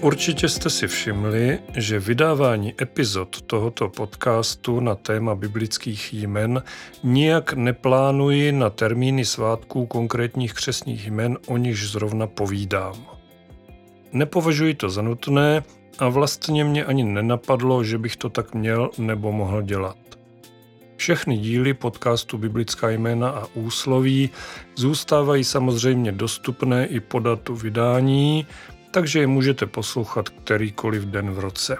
Určitě jste si všimli, že vydávání epizod tohoto podcastu na téma biblických jmen nijak neplánuji na termíny svátků konkrétních křesních jmen, o nichž zrovna povídám. Nepovažuji to za nutné a vlastně mě ani nenapadlo, že bych to tak měl nebo mohl dělat. Všechny díly podcastu Biblická jména a úsloví zůstávají samozřejmě dostupné i po datu vydání, takže je můžete poslouchat kterýkoliv den v roce.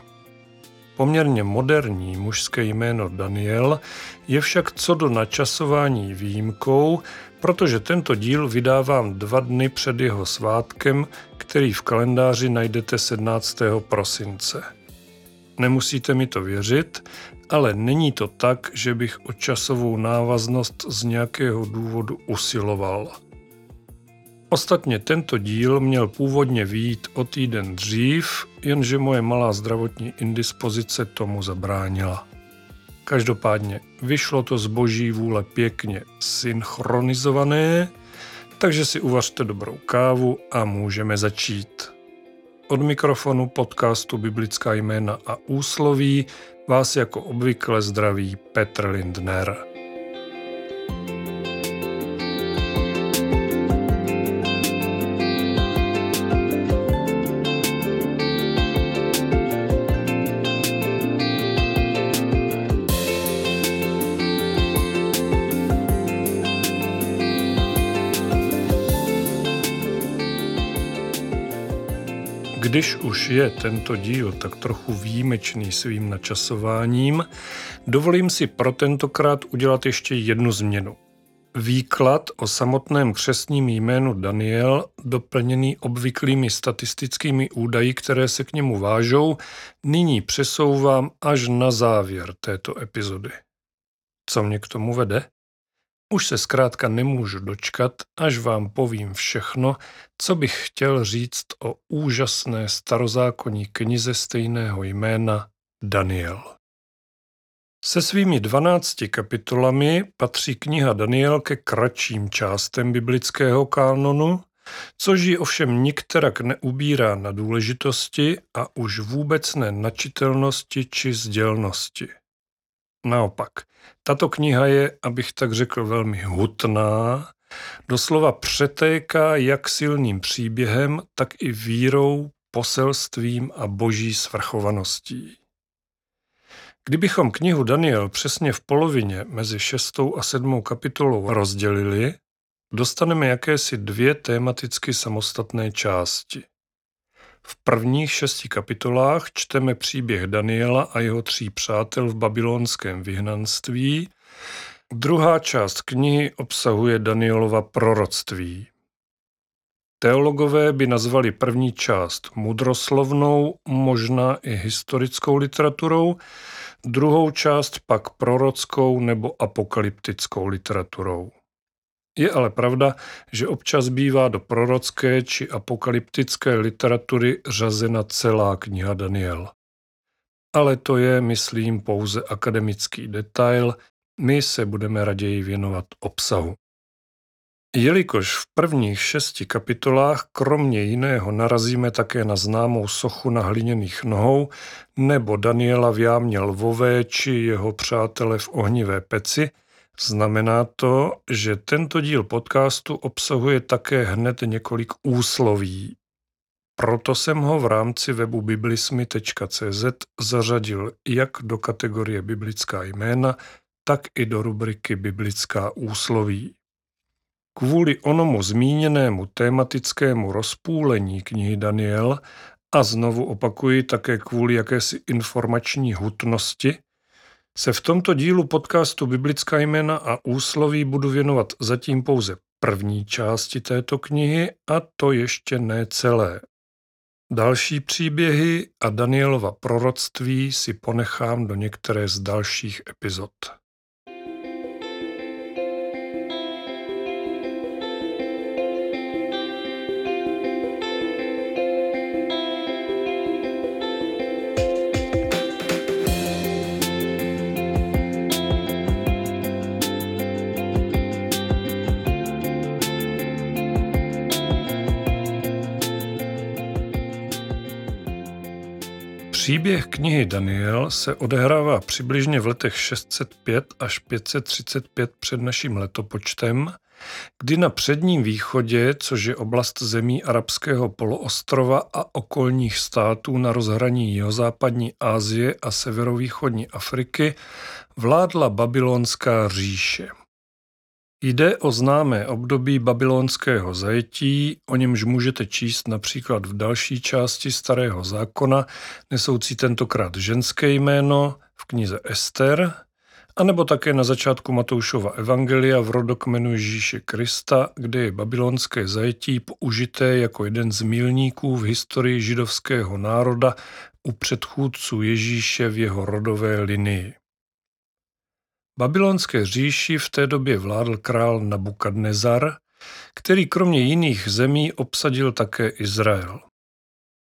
Poměrně moderní mužské jméno Daniel je však co do načasování výjimkou, protože tento díl vydávám dva dny před jeho svátkem, který v kalendáři najdete 17. prosince. Nemusíte mi to věřit, ale není to tak, že bych o časovou návaznost z nějakého důvodu usiloval. Ostatně tento díl měl původně výjít o týden dřív, jenže moje malá zdravotní indispozice tomu zabránila. Každopádně vyšlo to z boží vůle pěkně synchronizované, takže si uvařte dobrou kávu a můžeme začít. Od mikrofonu podcastu Biblická jména a úsloví vás jako obvykle zdraví Petr Lindner. Když už je tento díl tak trochu výjimečný svým načasováním, dovolím si pro tentokrát udělat ještě jednu změnu. Výklad o samotném křesním jménu Daniel, doplněný obvyklými statistickými údaji, které se k němu vážou, nyní přesouvám až na závěr této epizody. Co mě k tomu vede? Už se zkrátka nemůžu dočkat, až vám povím všechno, co bych chtěl říct o úžasné starozákonní knize stejného jména Daniel. Se svými dvanácti kapitolami patří kniha Daniel ke kratším částem biblického kánonu, což ji ovšem nikterak neubírá na důležitosti a už vůbec ne načitelnosti či sdělnosti. Naopak, tato kniha je, abych tak řekl, velmi hutná, doslova přetéká jak silným příběhem, tak i vírou, poselstvím a boží svrchovaností. Kdybychom knihu Daniel přesně v polovině mezi šestou a sedmou kapitolou rozdělili, dostaneme jakési dvě tematicky samostatné části. V prvních šesti kapitolách čteme příběh Daniela a jeho tří přátel v babylonském vyhnanství. Druhá část knihy obsahuje Danielova proroctví. Teologové by nazvali první část mudroslovnou, možná i historickou literaturou, druhou část pak prorockou nebo apokalyptickou literaturou. Je ale pravda, že občas bývá do prorocké či apokalyptické literatury řazena celá kniha Daniel. Ale to je, myslím, pouze akademický detail, my se budeme raději věnovat obsahu. Jelikož v prvních šesti kapitolách kromě jiného narazíme také na známou sochu na hliněných nohou nebo Daniela v jámě lvové či jeho přátele v ohnivé peci – Znamená to, že tento díl podcastu obsahuje také hned několik úsloví. Proto jsem ho v rámci webu biblismy.cz zařadil jak do kategorie biblická jména, tak i do rubriky biblická úsloví. Kvůli onomu zmíněnému tématickému rozpůlení knihy Daniel a znovu opakuji také kvůli jakési informační hutnosti, se v tomto dílu podcastu Biblická jména a úsloví budu věnovat zatím pouze první části této knihy a to ještě ne celé. Další příběhy a Danielova proroctví si ponechám do některé z dalších epizod. Příběh knihy Daniel se odehrává přibližně v letech 605 až 535 před naším letopočtem, kdy na předním východě, což je oblast zemí arabského poloostrova a okolních států na rozhraní jihozápadní Asie a severovýchodní Afriky, vládla babylonská říše. Jde o známé období babylonského zajetí, o němž můžete číst například v další části Starého zákona, nesoucí tentokrát ženské jméno v knize Ester, anebo také na začátku Matoušova evangelia v rodokmenu Ježíše Krista, kde je babylonské zajetí použité jako jeden z milníků v historii židovského národa u předchůdců Ježíše v jeho rodové linii. Babylonské říši v té době vládl král Nabukadnezar, který kromě jiných zemí obsadil také Izrael.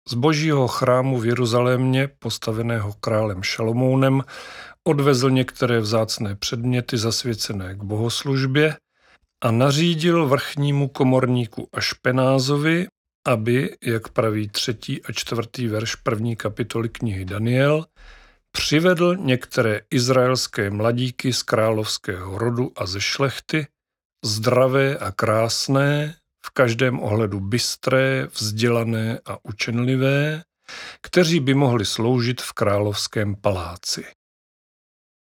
Z božího chrámu v Jeruzalémě, postaveného králem Šalomounem, odvezl některé vzácné předměty zasvěcené k bohoslužbě a nařídil vrchnímu komorníku Ašpenázovi, aby, jak praví třetí a čtvrtý verš první kapitoly knihy Daniel, přivedl některé izraelské mladíky z královského rodu a ze šlechty, zdravé a krásné, v každém ohledu bystré, vzdělané a učenlivé, kteří by mohli sloužit v královském paláci.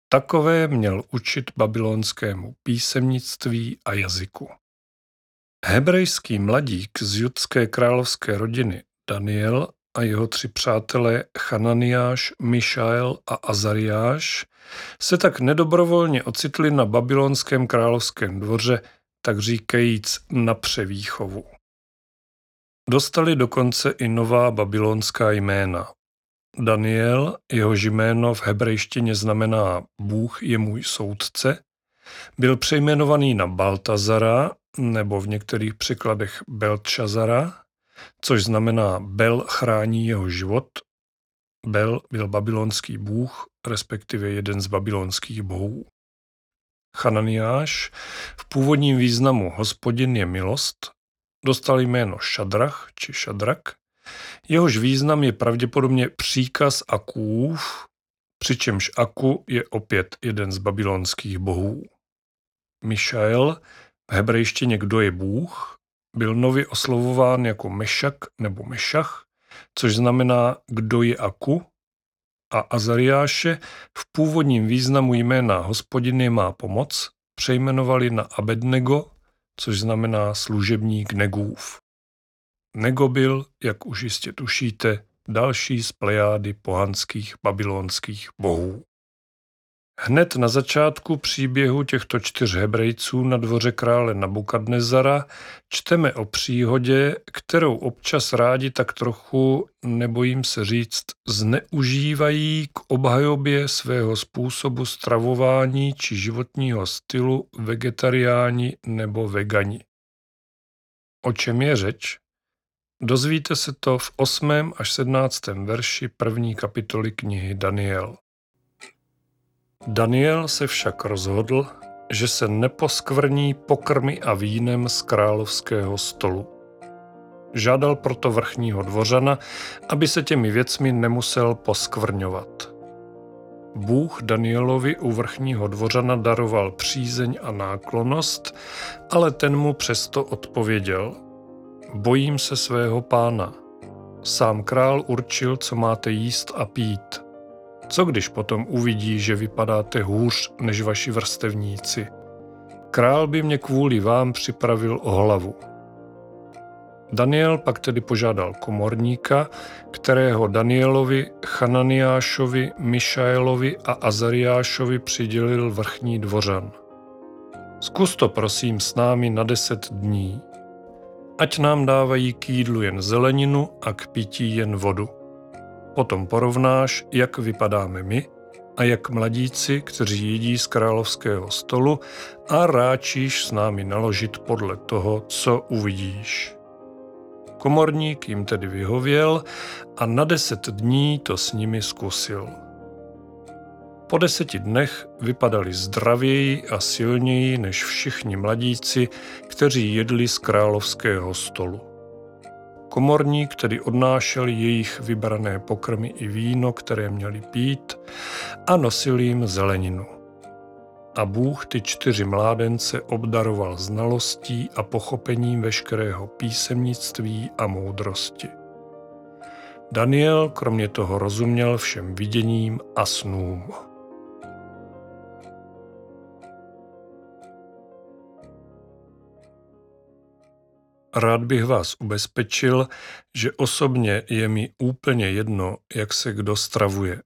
Takové měl učit babylonskému písemnictví a jazyku. Hebrejský mladík z judské královské rodiny Daniel a jeho tři přátelé Chananiáš, Mišael a Azariáš se tak nedobrovolně ocitli na babylonském královském dvoře, tak říkajíc na převýchovu. Dostali dokonce i nová babylonská jména. Daniel, jehož jméno v hebrejštině znamená Bůh je můj soudce, byl přejmenovaný na Baltazara nebo v některých překladech Beltšazara což znamená Bel chrání jeho život. Bel byl babylonský bůh, respektive jeden z babylonských bohů. Chananiáš v původním významu hospodin je milost, dostal jméno Šadrach či Šadrak, jehož význam je pravděpodobně příkaz Akův, přičemž Aku je opět jeden z babylonských bohů. Mišael, v hebrejštině kdo je Bůh, byl nově oslovován jako Mešak nebo Mešach, což znamená kdo je Aku, a Azariáše v původním významu jména hospodiny má pomoc přejmenovali na Abednego, což znamená služebník Negův. Nego byl, jak už jistě tušíte, další z plejády pohanských babylonských bohů. Hned na začátku příběhu těchto čtyř Hebrejců na dvoře krále Nabukadnezara čteme o příhodě, kterou občas rádi tak trochu, nebojím se říct, zneužívají k obhajobě svého způsobu stravování či životního stylu vegetariáni nebo vegani. O čem je řeč? Dozvíte se to v 8. až 17. verši první kapitoly knihy Daniel. Daniel se však rozhodl, že se neposkvrní pokrmy a vínem z královského stolu. Žádal proto vrchního dvořana, aby se těmi věcmi nemusel poskvrňovat. Bůh Danielovi u vrchního dvořana daroval přízeň a náklonost, ale ten mu přesto odpověděl. Bojím se svého pána. Sám král určil, co máte jíst a pít – co když potom uvidí, že vypadáte hůř než vaši vrstevníci? Král by mě kvůli vám připravil o hlavu. Daniel pak tedy požádal komorníka, kterého Danielovi, Chananiášovi, Mišaelovi a Azariášovi přidělil vrchní dvořan. Zkus to prosím s námi na deset dní. Ať nám dávají k jídlu jen zeleninu a k pití jen vodu. Potom porovnáš, jak vypadáme my a jak mladíci, kteří jedí z královského stolu a ráčíš s námi naložit podle toho, co uvidíš. Komorník jim tedy vyhověl a na deset dní to s nimi zkusil. Po deseti dnech vypadali zdravěji a silněji než všichni mladíci, kteří jedli z královského stolu. Komorník, který odnášel jejich vybrané pokrmy i víno, které měli pít, a nosil jim zeleninu. A Bůh ty čtyři mládence obdaroval znalostí a pochopením veškerého písemnictví a moudrosti. Daniel kromě toho rozuměl všem viděním a snům. Rád bych vás ubezpečil, že osobně je mi úplně jedno, jak se kdo stravuje.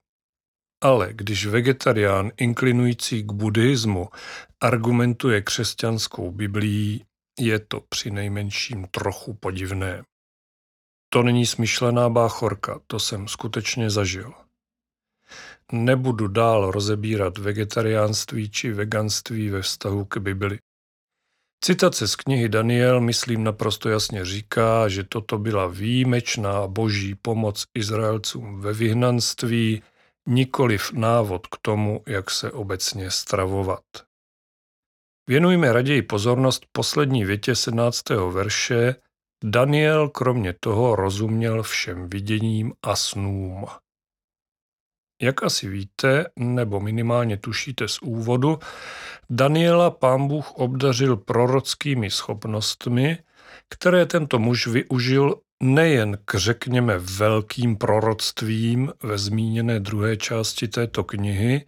Ale když vegetarián inklinující k buddhismu argumentuje křesťanskou biblií, je to při nejmenším trochu podivné. To není smyšlená báchorka, to jsem skutečně zažil. Nebudu dál rozebírat vegetariánství či veganství ve vztahu k Bibli. Citace z knihy Daniel, myslím, naprosto jasně říká, že toto byla výjimečná boží pomoc Izraelcům ve vyhnanství, nikoliv návod k tomu, jak se obecně stravovat. Věnujme raději pozornost poslední větě 17. verše. Daniel kromě toho rozuměl všem viděním a snům. Jak asi víte, nebo minimálně tušíte z úvodu, Daniela pán Bůh obdařil prorockými schopnostmi, které tento muž využil nejen k řekněme velkým proroctvím ve zmíněné druhé části této knihy,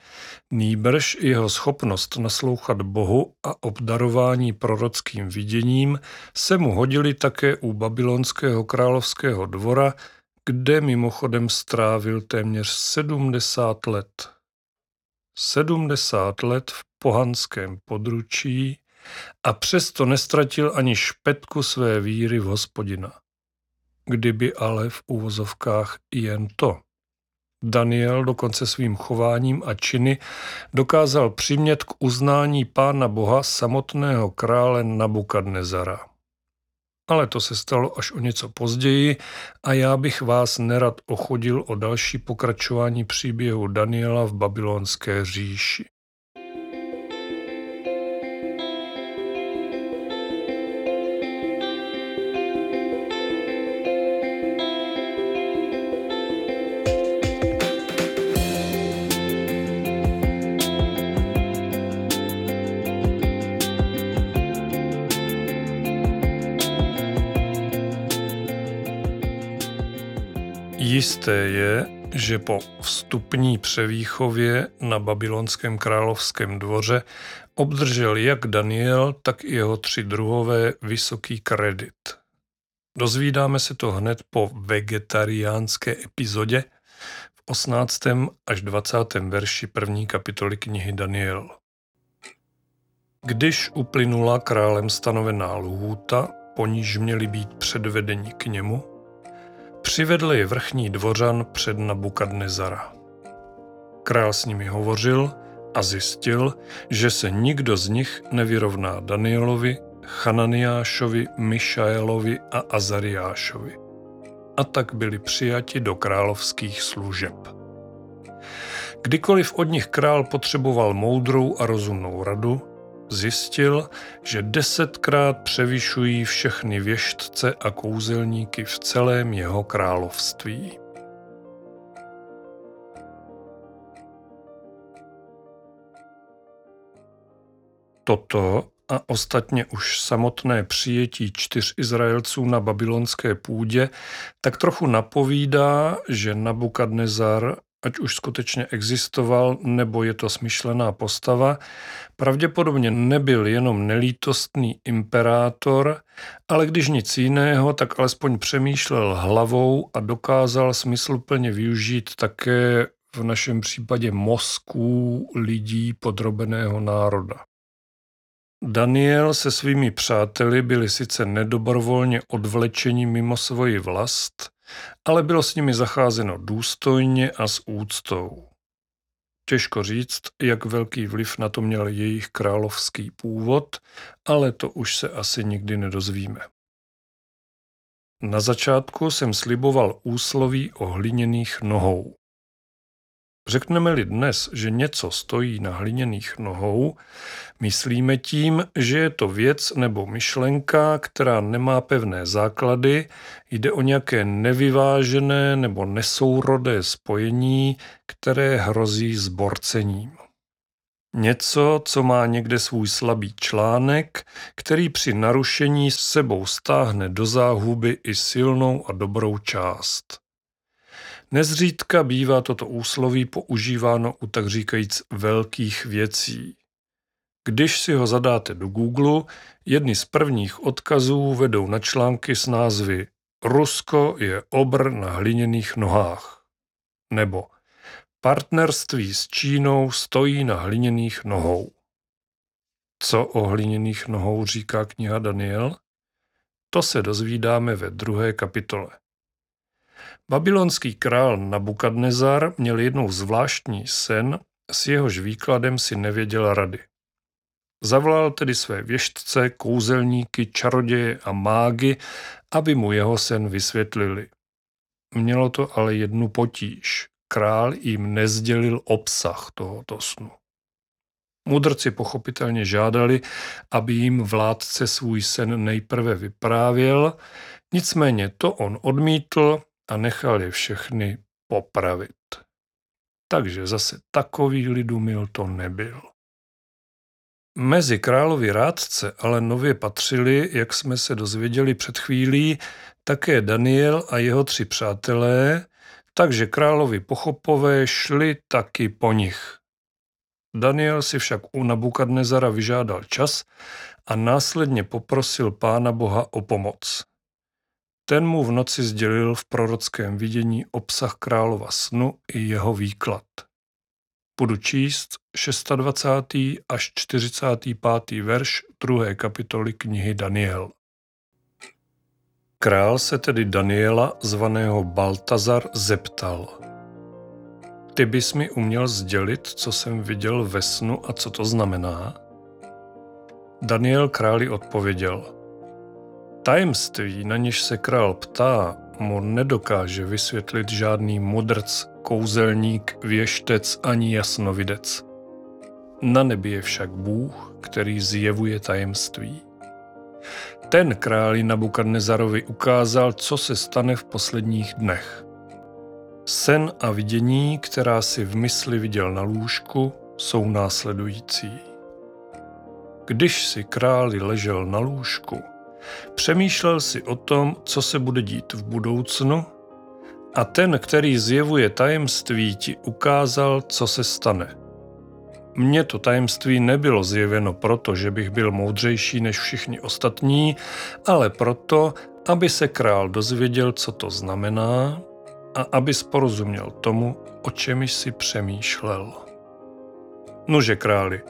nýbrž jeho schopnost naslouchat Bohu a obdarování prorockým viděním se mu hodili také u babylonského královského dvora, kde mimochodem strávil téměř 70 let. 70 let v pohanském područí a přesto nestratil ani špetku své víry v hospodina. Kdyby ale v uvozovkách jen to. Daniel dokonce svým chováním a činy dokázal přimět k uznání pána Boha samotného krále Nabukadnezara ale to se stalo až o něco později a já bych vás nerad ochodil o další pokračování příběhu Daniela v babylonské říši. Jisté je, že po vstupní převýchově na babylonském královském dvoře obdržel jak Daniel, tak i jeho tři druhové vysoký kredit. Dozvídáme se to hned po vegetariánské epizodě v 18. až 20. verši první kapitoly knihy Daniel. Když uplynula králem stanovená lhůta, po níž měli být předvedeni k němu, Přivedl je vrchní dvořan před Nabukadnezara. Král s nimi hovořil a zjistil, že se nikdo z nich nevyrovná Danielovi, Chananiášovi, Mišaelovi a Azariášovi. A tak byli přijati do královských služeb. Kdykoliv od nich král potřeboval moudrou a rozumnou radu, zjistil, že desetkrát převyšují všechny věštce a kouzelníky v celém jeho království. Toto a ostatně už samotné přijetí čtyř Izraelců na babylonské půdě tak trochu napovídá, že Nabukadnezar ať už skutečně existoval, nebo je to smyšlená postava, pravděpodobně nebyl jenom nelítostný imperátor, ale když nic jiného, tak alespoň přemýšlel hlavou a dokázal smysluplně využít také v našem případě mozků lidí podrobeného národa. Daniel se svými přáteli byli sice nedobrovolně odvlečeni mimo svoji vlast, ale bylo s nimi zacházeno důstojně a s úctou. Těžko říct, jak velký vliv na to měl jejich královský původ, ale to už se asi nikdy nedozvíme. Na začátku jsem sliboval úsloví o hliněných nohou. Řekneme-li dnes, že něco stojí na hliněných nohou, myslíme tím, že je to věc nebo myšlenka, která nemá pevné základy, jde o nějaké nevyvážené nebo nesourodé spojení, které hrozí zborcením. Něco, co má někde svůj slabý článek, který při narušení s sebou stáhne do záhuby i silnou a dobrou část. Nezřídka bývá toto úsloví používáno u tak říkajíc velkých věcí. Když si ho zadáte do Google, jedny z prvních odkazů vedou na články s názvy Rusko je obr na hliněných nohách nebo Partnerství s Čínou stojí na hliněných nohou. Co o hliněných nohou říká kniha Daniel? To se dozvídáme ve druhé kapitole. Babylonský král Nabukadnezar měl jednou zvláštní sen, s jehož výkladem si nevěděl rady. Zavolal tedy své věštce, kouzelníky, čaroděje a mágy, aby mu jeho sen vysvětlili. Mělo to ale jednu potíž. Král jim nezdělil obsah tohoto snu. Mudrci pochopitelně žádali, aby jim vládce svůj sen nejprve vyprávěl, nicméně to on odmítl a nechal je všechny popravit. Takže zase takový lidumil to nebyl. Mezi královi rádce ale nově patřili, jak jsme se dozvěděli před chvílí, také Daniel a jeho tři přátelé, takže královi pochopové šli taky po nich. Daniel si však u Nabukadnezara vyžádal čas a následně poprosil pána Boha o pomoc. Ten mu v noci sdělil v prorockém vidění obsah králova snu i jeho výklad. Budu číst 26. až 45. verš druhé kapitoly knihy Daniel. Král se tedy Daniela, zvaného Baltazar, zeptal. Ty bys mi uměl sdělit, co jsem viděl ve snu a co to znamená? Daniel králi odpověděl. Tajemství, na něž se král ptá, mu nedokáže vysvětlit žádný mudrc, kouzelník, věštec ani jasnovidec. Na nebi je však Bůh, který zjevuje tajemství. Ten králi Nabukadnezarovi ukázal, co se stane v posledních dnech. Sen a vidění, která si v mysli viděl na lůžku, jsou následující. Když si králi ležel na lůžku, přemýšlel si o tom, co se bude dít v budoucnu a ten, který zjevuje tajemství, ti ukázal, co se stane – mně to tajemství nebylo zjeveno proto, že bych byl moudřejší než všichni ostatní, ale proto, aby se král dozvěděl, co to znamená a aby sporozuměl tomu, o čem si přemýšlel. Nuže králi,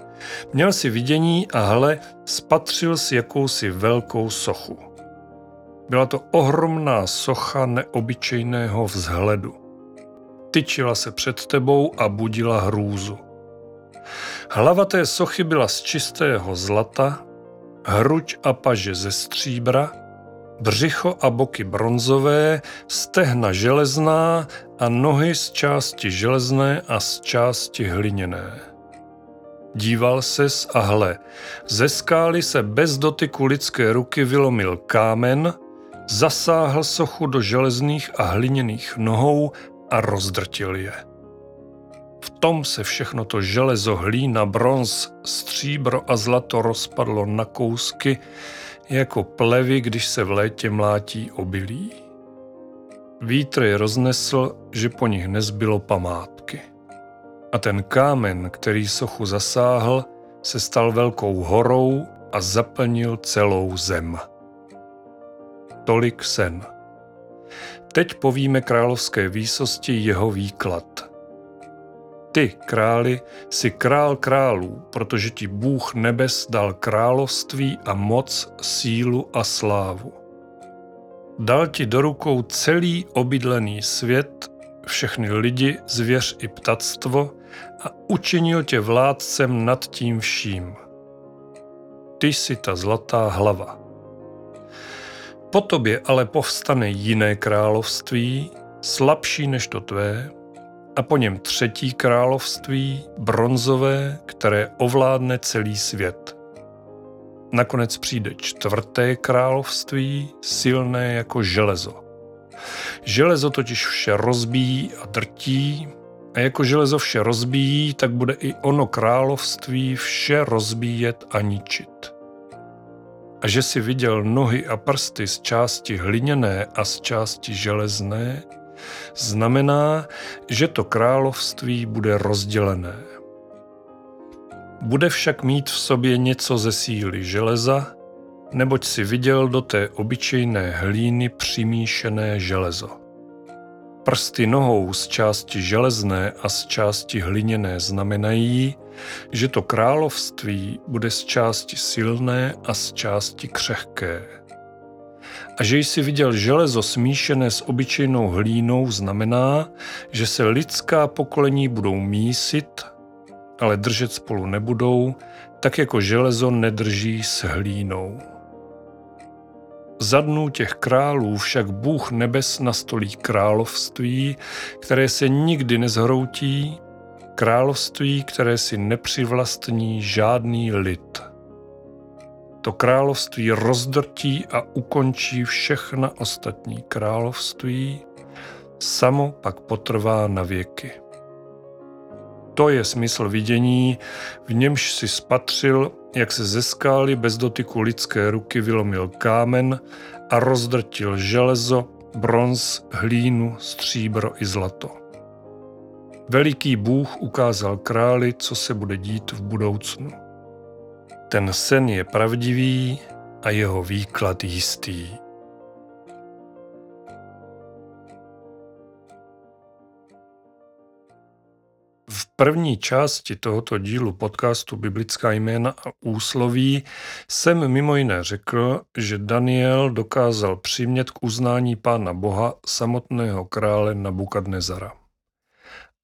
měl si vidění a hle, spatřil si jakousi velkou sochu. Byla to ohromná socha neobyčejného vzhledu. Tyčila se před tebou a budila hrůzu. Hlava té sochy byla z čistého zlata, hruď a paže ze stříbra, břicho a boky bronzové, stehna železná a nohy z části železné a z části hliněné. Díval ses a hle, ze skály se bez dotyku lidské ruky vylomil kámen, zasáhl sochu do železných a hliněných nohou a rozdrtil je. V tom se všechno to železo, hlína, bronz, stříbro a zlato rozpadlo na kousky, jako plevy, když se v létě mlátí obilí. Vítr je roznesl, že po nich nezbylo památky. A ten kámen, který sochu zasáhl, se stal velkou horou a zaplnil celou zem. Tolik sen. Teď povíme královské výsosti jeho výklad. Ty, králi, jsi král králů, protože ti Bůh nebes dal království a moc, sílu a slávu. Dal ti do rukou celý obydlený svět, všechny lidi, zvěř i ptactvo a učinil tě vládcem nad tím vším. Ty jsi ta zlatá hlava. Po tobě ale povstane jiné království, slabší než to tvé, a po něm třetí království, bronzové, které ovládne celý svět. Nakonec přijde čtvrté království, silné jako železo. Železo totiž vše rozbíjí a drtí, a jako železo vše rozbíjí, tak bude i ono království vše rozbíjet a ničit. A že si viděl nohy a prsty z části hliněné a z části železné, znamená, že to království bude rozdělené. Bude však mít v sobě něco ze síly železa, neboť si viděl do té obyčejné hlíny přimíšené železo. Prsty nohou z části železné a z části hliněné znamenají, že to království bude z části silné a z části křehké. A že jsi viděl železo smíšené s obyčejnou hlínou znamená, že se lidská pokolení budou mísit, ale držet spolu nebudou, tak jako železo nedrží s hlínou. Za dnů těch králů však Bůh nebes nastolí království, které se nikdy nezhroutí, království, které si nepřivlastní žádný lid. To království rozdrtí a ukončí všechna ostatní království, samo pak potrvá na věky. To je smysl vidění, v němž si spatřil, jak se ze skály bez dotyku lidské ruky vylomil kámen a rozdrtil železo, bronz, hlínu, stříbro i zlato. Veliký Bůh ukázal králi, co se bude dít v budoucnu. Ten sen je pravdivý a jeho výklad jistý. V první části tohoto dílu podcastu Biblická jména a úsloví jsem mimo jiné řekl, že Daniel dokázal přimět k uznání Pána Boha samotného krále Nabukadnezara.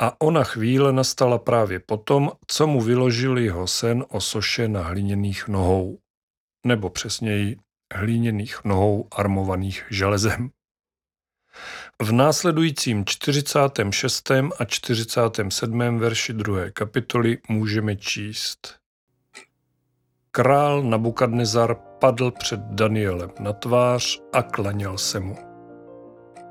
A ona chvíle nastala právě potom, co mu vyložil jeho sen o soše na hliněných nohou, nebo přesněji hliněných nohou armovaných železem. V následujícím 46. a 47. verši 2. kapitoly můžeme číst. Král Nabukadnezar padl před Danielem na tvář a klaněl se mu.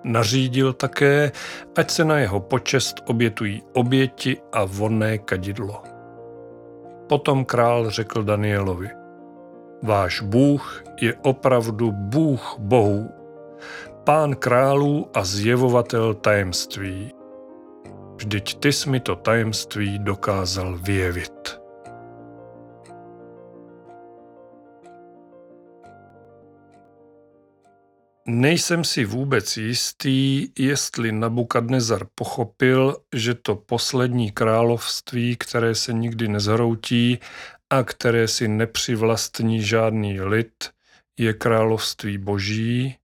Nařídil také, ať se na jeho počest obětují oběti a vonné kadidlo. Potom král řekl Danielovi, váš Bůh je opravdu Bůh bohů pán králů a zjevovatel tajemství. Vždyť ty jsi mi to tajemství dokázal vyjevit. Nejsem si vůbec jistý, jestli Nabukadnezar pochopil, že to poslední království, které se nikdy nezhroutí a které si nepřivlastní žádný lid, je království boží,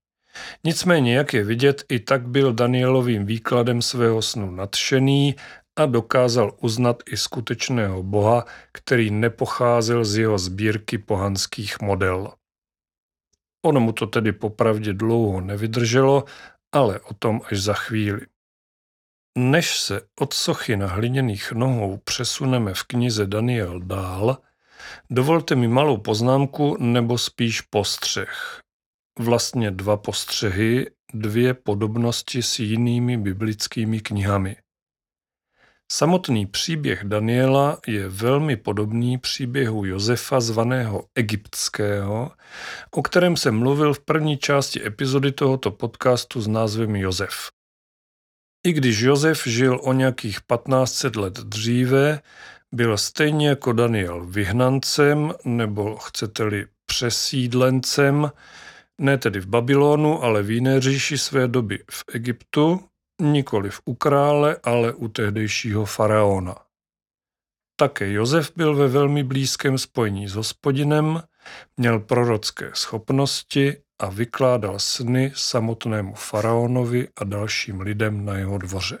Nicméně, jak je vidět, i tak byl Danielovým výkladem svého snu nadšený a dokázal uznat i skutečného boha, který nepocházel z jeho sbírky pohanských model. Ono mu to tedy popravdě dlouho nevydrželo, ale o tom až za chvíli. Než se od sochy na hliněných nohou přesuneme v knize Daniel dál, dovolte mi malou poznámku nebo spíš postřeh vlastně dva postřehy, dvě podobnosti s jinými biblickými knihami. Samotný příběh Daniela je velmi podobný příběhu Josefa zvaného Egyptského, o kterém jsem mluvil v první části epizody tohoto podcastu s názvem Josef. I když Josef žil o nějakých 1500 let dříve, byl stejně jako Daniel vyhnancem, nebo chcete-li přesídlencem, ne tedy v Babylonu, ale v jiné říši své doby v Egyptu, nikoli u krále, ale u tehdejšího faraona. Také Josef byl ve velmi blízkém spojení s hospodinem, měl prorocké schopnosti a vykládal sny samotnému faraonovi a dalším lidem na jeho dvoře.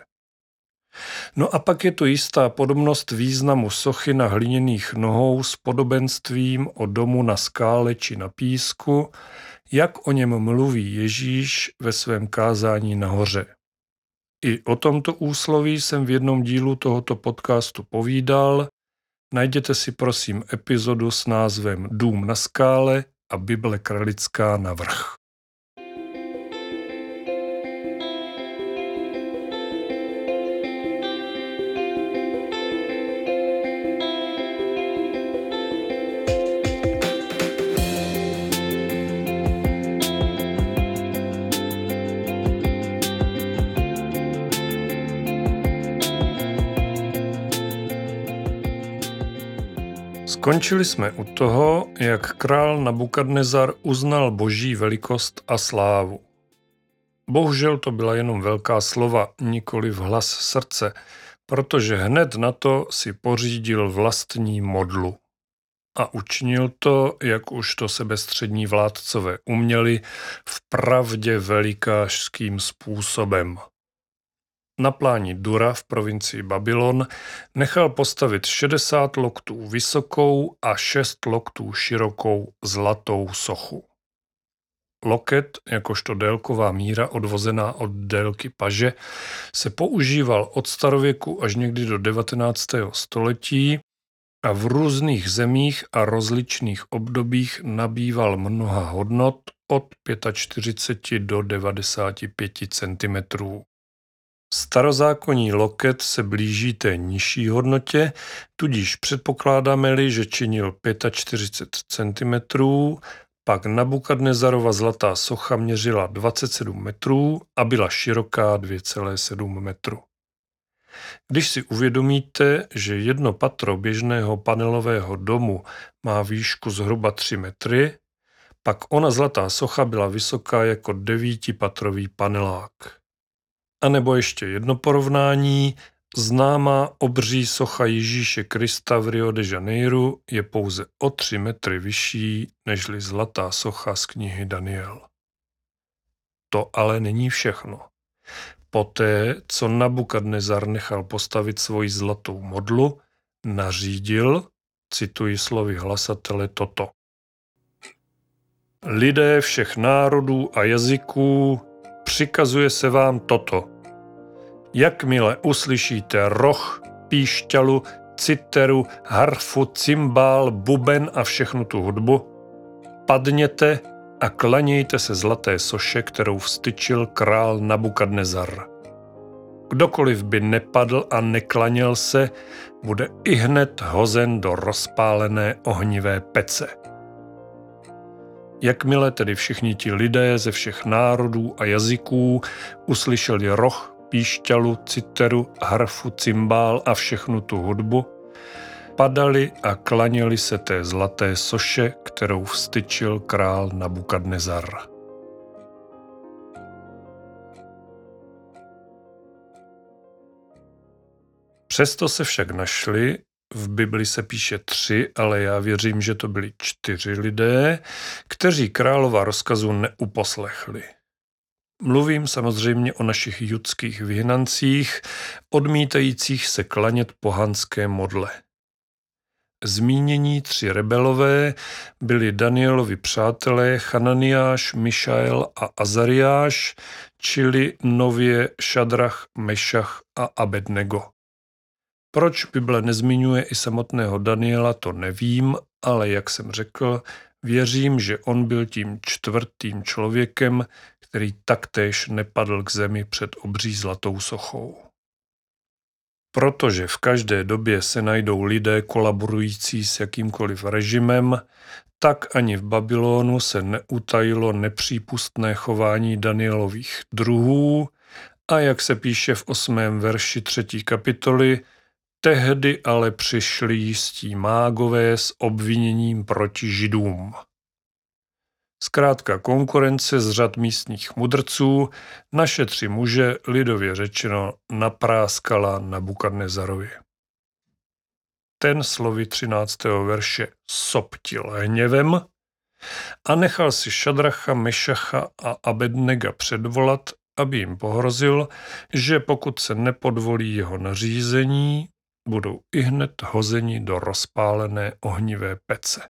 No a pak je tu jistá podobnost významu sochy na hliněných nohou s podobenstvím o domu na skále či na písku, jak o něm mluví Ježíš ve svém kázání nahoře. I o tomto úsloví jsem v jednom dílu tohoto podcastu povídal. Najděte si prosím epizodu s názvem Dům na skále a Bible kralická na vrch. Skončili jsme u toho, jak král Nabukadnezar uznal boží velikost a slávu. Bohužel to byla jenom velká slova, nikoli v hlas srdce, protože hned na to si pořídil vlastní modlu. A učinil to, jak už to sebestřední vládcové uměli, v pravdě velikářským způsobem na pláni Dura v provincii Babylon nechal postavit 60 loktů vysokou a 6 loktů širokou zlatou sochu. Loket, jakožto délková míra odvozená od délky paže, se používal od starověku až někdy do 19. století a v různých zemích a rozličných obdobích nabýval mnoha hodnot od 45 do 95 cm. Starozákonní loket se blíží té nižší hodnotě, tudíž předpokládáme-li, že činil 45 cm, pak Nabukadnezarova zlatá socha měřila 27 metrů a byla široká 2,7 metru. Když si uvědomíte, že jedno patro běžného panelového domu má výšku zhruba 3 metry, pak ona zlatá socha byla vysoká jako devítipatrový panelák. A nebo ještě jedno porovnání. Známá obří socha Ježíše Krista v Rio de Janeiro je pouze o 3 metry vyšší nežli zlatá socha z knihy Daniel. To ale není všechno. Poté, co Nabukadnezar nechal postavit svoji zlatou modlu, nařídil, cituji slovy hlasatele toto. Lidé všech národů a jazyků přikazuje se vám toto. Jakmile uslyšíte roh, píšťalu, citeru, harfu, cymbál, buben a všechnu tu hudbu, padněte a klanějte se zlaté soše, kterou vstyčil král Nabukadnezar. Kdokoliv by nepadl a neklaněl se, bude i hned hozen do rozpálené ohnivé pece. Jakmile tedy všichni ti lidé ze všech národů a jazyků uslyšeli roh, píšťalu, citeru, harfu, cymbál a všechnu tu hudbu, padali a klaněli se té zlaté soše, kterou vstyčil král Nabukadnezar. Přesto se však našli, v Bibli se píše tři, ale já věřím, že to byli čtyři lidé, kteří králova rozkazu neuposlechli. Mluvím samozřejmě o našich judských vyhnancích, odmítajících se klanět pohanské modle. Zmínění tři rebelové byli Danielovi přátelé Hananiáš, Mišael a Azariáš, čili nově Šadrach, Mešach a Abednego. Proč Bible nezmiňuje i samotného Daniela, to nevím, ale jak jsem řekl, věřím, že on byl tím čtvrtým člověkem, který taktéž nepadl k zemi před obří zlatou sochou. Protože v každé době se najdou lidé kolaborující s jakýmkoliv režimem, tak ani v Babylonu se neutajilo nepřípustné chování Danielových druhů a jak se píše v osmém verši třetí kapitoly, Tehdy ale přišli jistí mágové s obviněním proti židům. Zkrátka konkurence z řad místních mudrců naše tři muže, lidově řečeno, napráskala na Bukadnezarovi. Ten slovy 13. verše soptil hněvem a nechal si Šadracha, Mešacha a Abednega předvolat, aby jim pohrozil, že pokud se nepodvolí jeho nařízení, budou i hned hozeni do rozpálené ohnivé pece.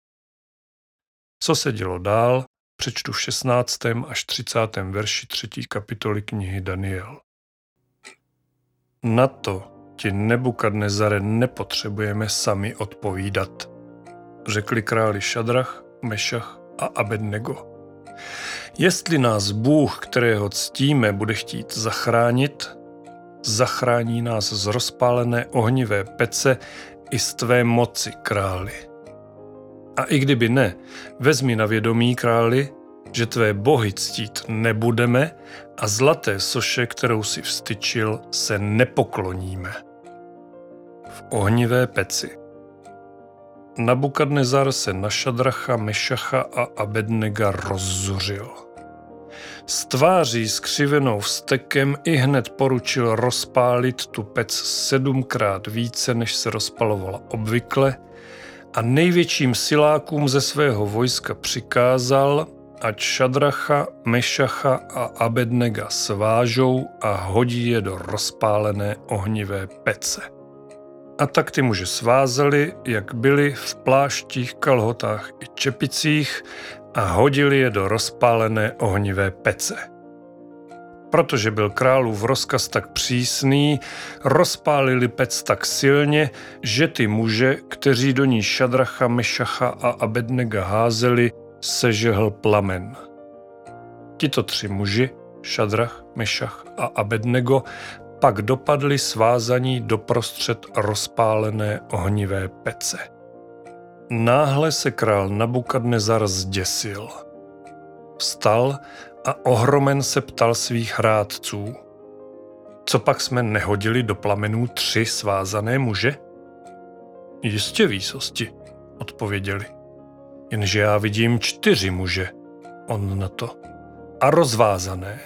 Co se dělo dál, přečtu v 16. až 30. verši 3. kapitoly knihy Daniel. Na to ti Nebukadnezare nepotřebujeme sami odpovídat, řekli králi Šadrach, Mešach a Abednego. Jestli nás Bůh, kterého ctíme, bude chtít zachránit, zachrání nás z rozpálené ohnivé pece i z tvé moci, králi. A i kdyby ne, vezmi na vědomí, králi, že tvé bohy ctít nebudeme a zlaté soše, kterou si vstyčil, se nepokloníme. V ohnivé peci. Nabukadnezar se na Šadracha, Mešacha a Abednega rozzuřil. S tváří skřivenou vstekem i hned poručil rozpálit tu pec sedmkrát více, než se rozpalovala obvykle a největším silákům ze svého vojska přikázal, ať Šadracha, Mešacha a Abednega svážou a hodí je do rozpálené ohnivé pece. A tak ty muže svázeli, jak byli v pláštích, kalhotách i čepicích a hodili je do rozpálené ohnivé pece. Protože byl králův rozkaz tak přísný, rozpálili pec tak silně, že ty muže, kteří do ní Šadracha, Mešacha a Abednega házeli, sežehl plamen. Tito tři muži, Šadrach, Mešach a Abednego, pak dopadli svázaní doprostřed rozpálené ohnivé pece. Náhle se král Nabukadnezar zděsil. Vstal a ohromen se ptal svých rádců. Co pak jsme nehodili do plamenů tři svázané muže? Jistě výsosti, odpověděli. Jenže já vidím čtyři muže, on na to, a rozvázané.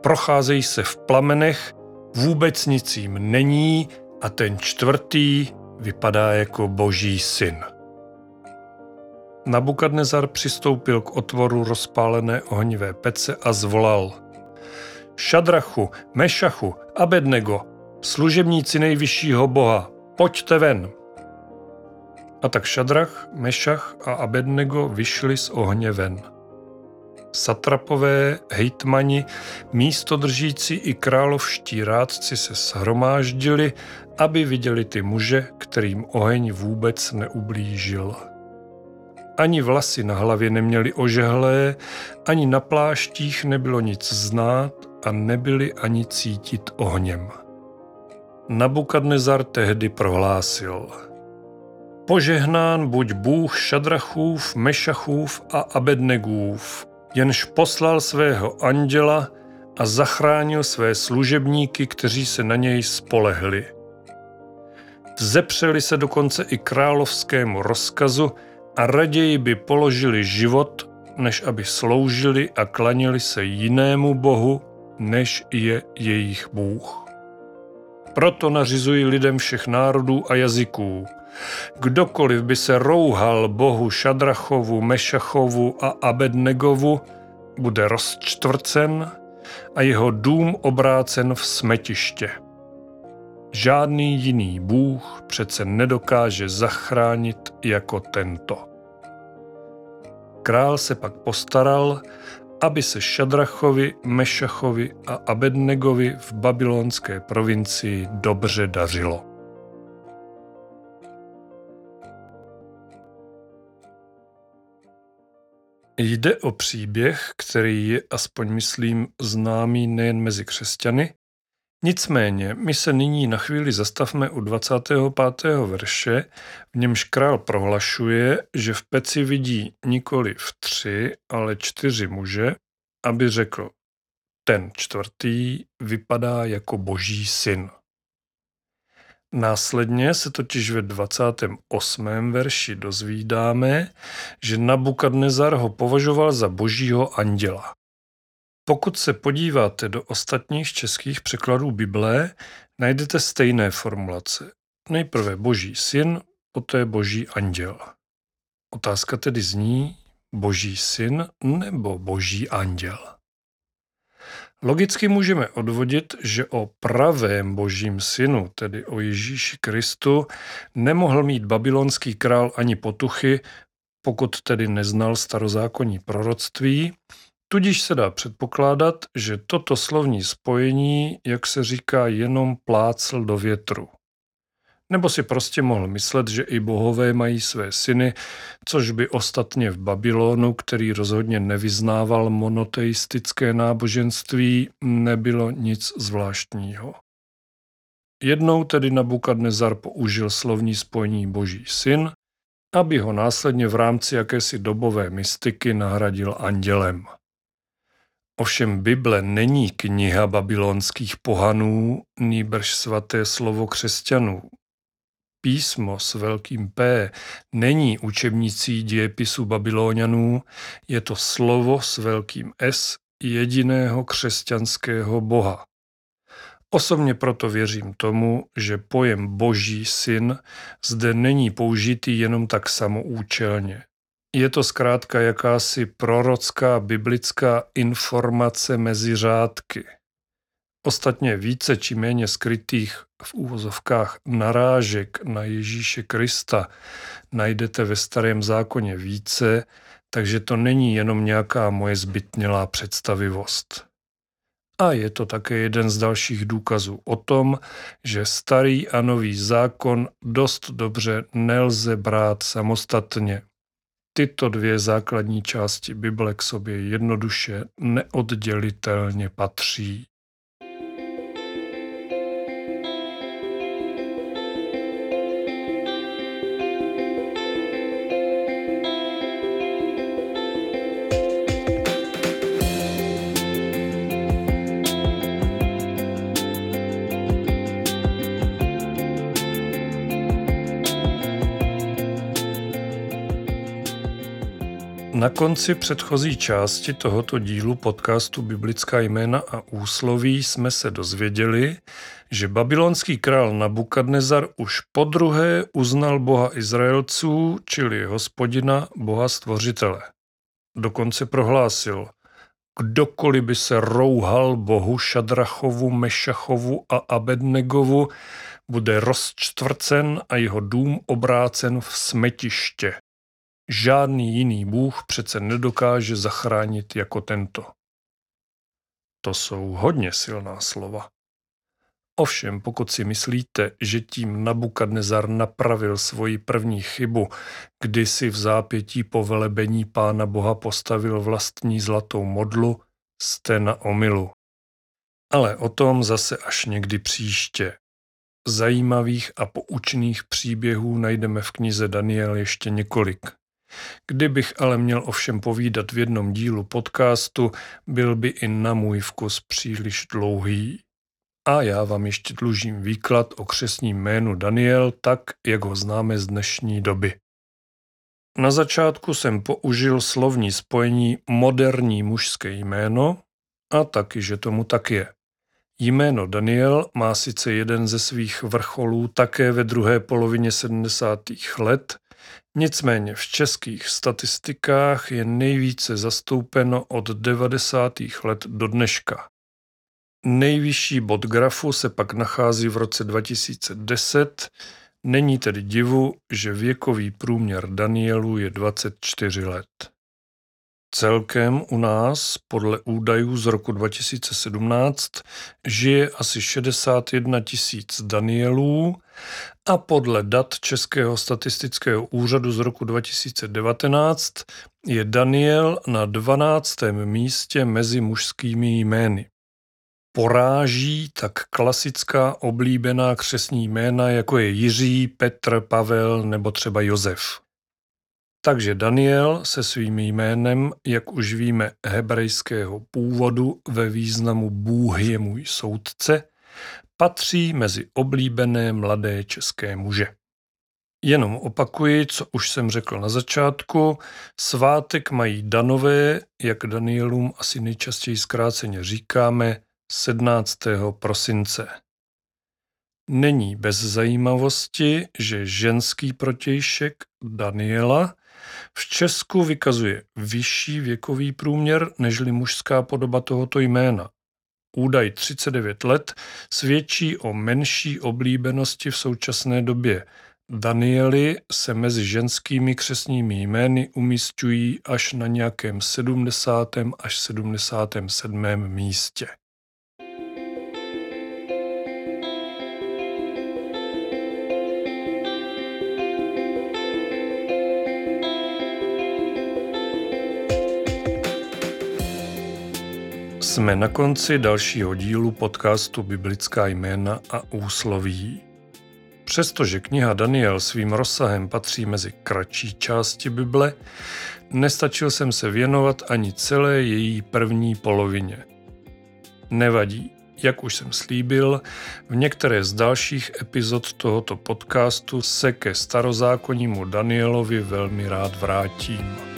Procházejí se v plamenech, vůbec nic jim není a ten čtvrtý vypadá jako boží syn. Nabukadnezar přistoupil k otvoru rozpálené ohnivé pece a zvolal. Šadrachu, Mešachu, Abednego, služebníci nejvyššího boha, pojďte ven. A tak Šadrach, Mešach a Abednego vyšli z ohně ven. Satrapové, hejtmani, místodržící i královští rádci se shromáždili, aby viděli ty muže, kterým oheň vůbec neublížil. Ani vlasy na hlavě neměli ožehlé, ani na pláštích nebylo nic znát a nebyli ani cítit ohněm. Nabukadnezar tehdy prohlásil – Požehnán buď Bůh Šadrachův, Mešachův a Abednegův, jenž poslal svého anděla a zachránil své služebníky, kteří se na něj spolehli. Vzepřeli se dokonce i královskému rozkazu a raději by položili život, než aby sloužili a klanili se jinému bohu, než je jejich Bůh. Proto nařizují lidem všech národů a jazyků – Kdokoliv by se rouhal bohu Šadrachovu, Mešachovu a Abednegovu, bude rozčtvrcen a jeho dům obrácen v smetiště. Žádný jiný bůh přece nedokáže zachránit jako tento. Král se pak postaral, aby se Šadrachovi, Mešachovi a Abednegovi v babylonské provincii dobře dařilo. Jde o příběh, který je, aspoň myslím, známý nejen mezi křesťany. Nicméně, my se nyní na chvíli zastavme u 25. verše, v němž král prohlašuje, že v peci vidí nikoli v tři, ale čtyři muže, aby řekl, ten čtvrtý vypadá jako boží syn. Následně se totiž ve 28. verši dozvídáme, že Nabukadnezar ho považoval za božího anděla. Pokud se podíváte do ostatních českých překladů Bible, najdete stejné formulace. Nejprve boží syn, poté boží anděl. Otázka tedy zní, boží syn nebo boží anděl. Logicky můžeme odvodit, že o pravém božím synu, tedy o Ježíši Kristu, nemohl mít babylonský král ani potuchy, pokud tedy neznal starozákonní proroctví, Tudíž se dá předpokládat, že toto slovní spojení, jak se říká, jenom plácl do větru. Nebo si prostě mohl myslet, že i bohové mají své syny, což by ostatně v Babylonu, který rozhodně nevyznával monoteistické náboženství, nebylo nic zvláštního. Jednou tedy Nabukadnezar použil slovní spojení boží syn, aby ho následně v rámci jakési dobové mystiky nahradil andělem. Ovšem Bible není kniha babylonských pohanů, nýbrž svaté slovo křesťanů. Písmo s velkým P není učebnicí dějepisu babylonianů, je to slovo s velkým S jediného křesťanského boha. Osobně proto věřím tomu, že pojem Boží syn zde není použitý jenom tak samoučelně. Je to zkrátka jakási prorocká biblická informace mezi řádky. Ostatně více či méně skrytých v úvozovkách narážek na Ježíše Krista najdete ve starém zákoně více, takže to není jenom nějaká moje zbytnělá představivost. A je to také jeden z dalších důkazů o tom, že starý a nový zákon dost dobře nelze brát samostatně. Tyto dvě základní části Bible k sobě jednoduše neoddělitelně patří. Konci předchozí části tohoto dílu podcastu Biblická jména a úsloví jsme se dozvěděli, že babylonský král Nabukadnezar už po druhé uznal boha Izraelců, čili hospodina, boha stvořitele. Dokonce prohlásil, kdokoliv by se rouhal bohu Šadrachovu, Mešachovu a Abednegovu, bude rozčtvrcen a jeho dům obrácen v smetiště. Žádný jiný bůh přece nedokáže zachránit jako tento. To jsou hodně silná slova. Ovšem, pokud si myslíte, že tím Nabukadnezar napravil svoji první chybu, kdy si v zápětí po velebení pána Boha postavil vlastní zlatou modlu, jste na omilu. Ale o tom zase až někdy příště. Zajímavých a poučných příběhů najdeme v knize Daniel ještě několik. Kdybych ale měl ovšem povídat v jednom dílu podcastu, byl by i na můj vkus příliš dlouhý. A já vám ještě dlužím výklad o křesním jménu Daniel tak, jak ho známe z dnešní doby. Na začátku jsem použil slovní spojení moderní mužské jméno a taky, že tomu tak je. Jméno Daniel má sice jeden ze svých vrcholů také ve druhé polovině 70. let, Nicméně v českých statistikách je nejvíce zastoupeno od 90. let do dneška. Nejvyšší bod grafu se pak nachází v roce 2010, není tedy divu, že věkový průměr Danielu je 24 let. Celkem u nás, podle údajů z roku 2017, žije asi 61 tisíc Danielů a podle dat Českého statistického úřadu z roku 2019 je Daniel na 12. místě mezi mužskými jmény. Poráží tak klasická oblíbená křesní jména, jako je Jiří, Petr, Pavel nebo třeba Josef. Takže Daniel se svým jménem, jak už víme, hebrejského původu ve významu Bůh je můj soudce, patří mezi oblíbené mladé české muže. Jenom opakuji, co už jsem řekl na začátku, svátek mají danové, jak Danielům asi nejčastěji zkráceně říkáme, 17. prosince. Není bez zajímavosti, že ženský protějšek Daniela v Česku vykazuje vyšší věkový průměr nežli mužská podoba tohoto jména. Údaj 39 let svědčí o menší oblíbenosti v současné době. Danieli se mezi ženskými křesními jmény umístují až na nějakém 70. až 77. místě. Jsme na konci dalšího dílu podcastu Biblická jména a úsloví. Přestože kniha Daniel svým rozsahem patří mezi kratší části Bible, nestačil jsem se věnovat ani celé její první polovině. Nevadí, jak už jsem slíbil, v některé z dalších epizod tohoto podcastu se ke starozákonnímu Danielovi velmi rád vrátím.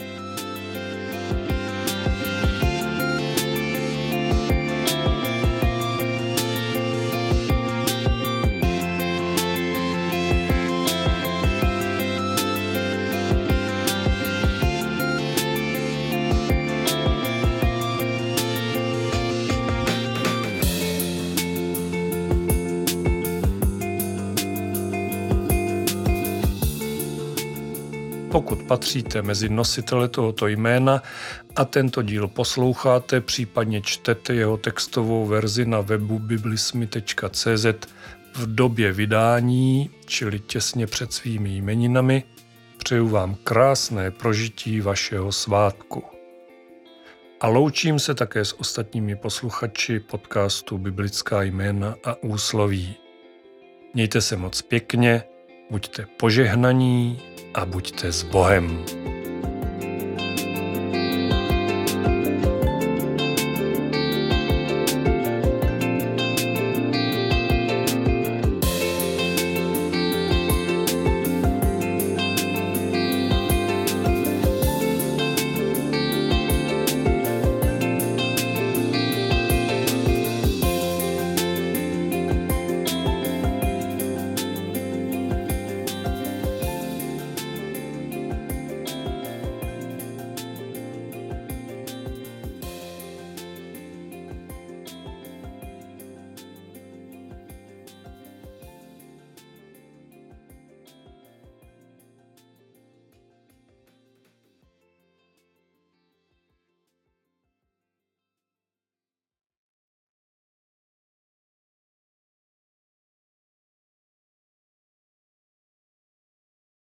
Patříte mezi nositele tohoto jména a tento díl posloucháte, případně čtete jeho textovou verzi na webu biblismy.cz v době vydání, čili těsně před svými jmeninami, přeju vám krásné prožití vašeho svátku. A loučím se také s ostatními posluchači podcastu Biblická jména a úsloví. Mějte se moc pěkně, buďte požehnaní a buďte s Bohem.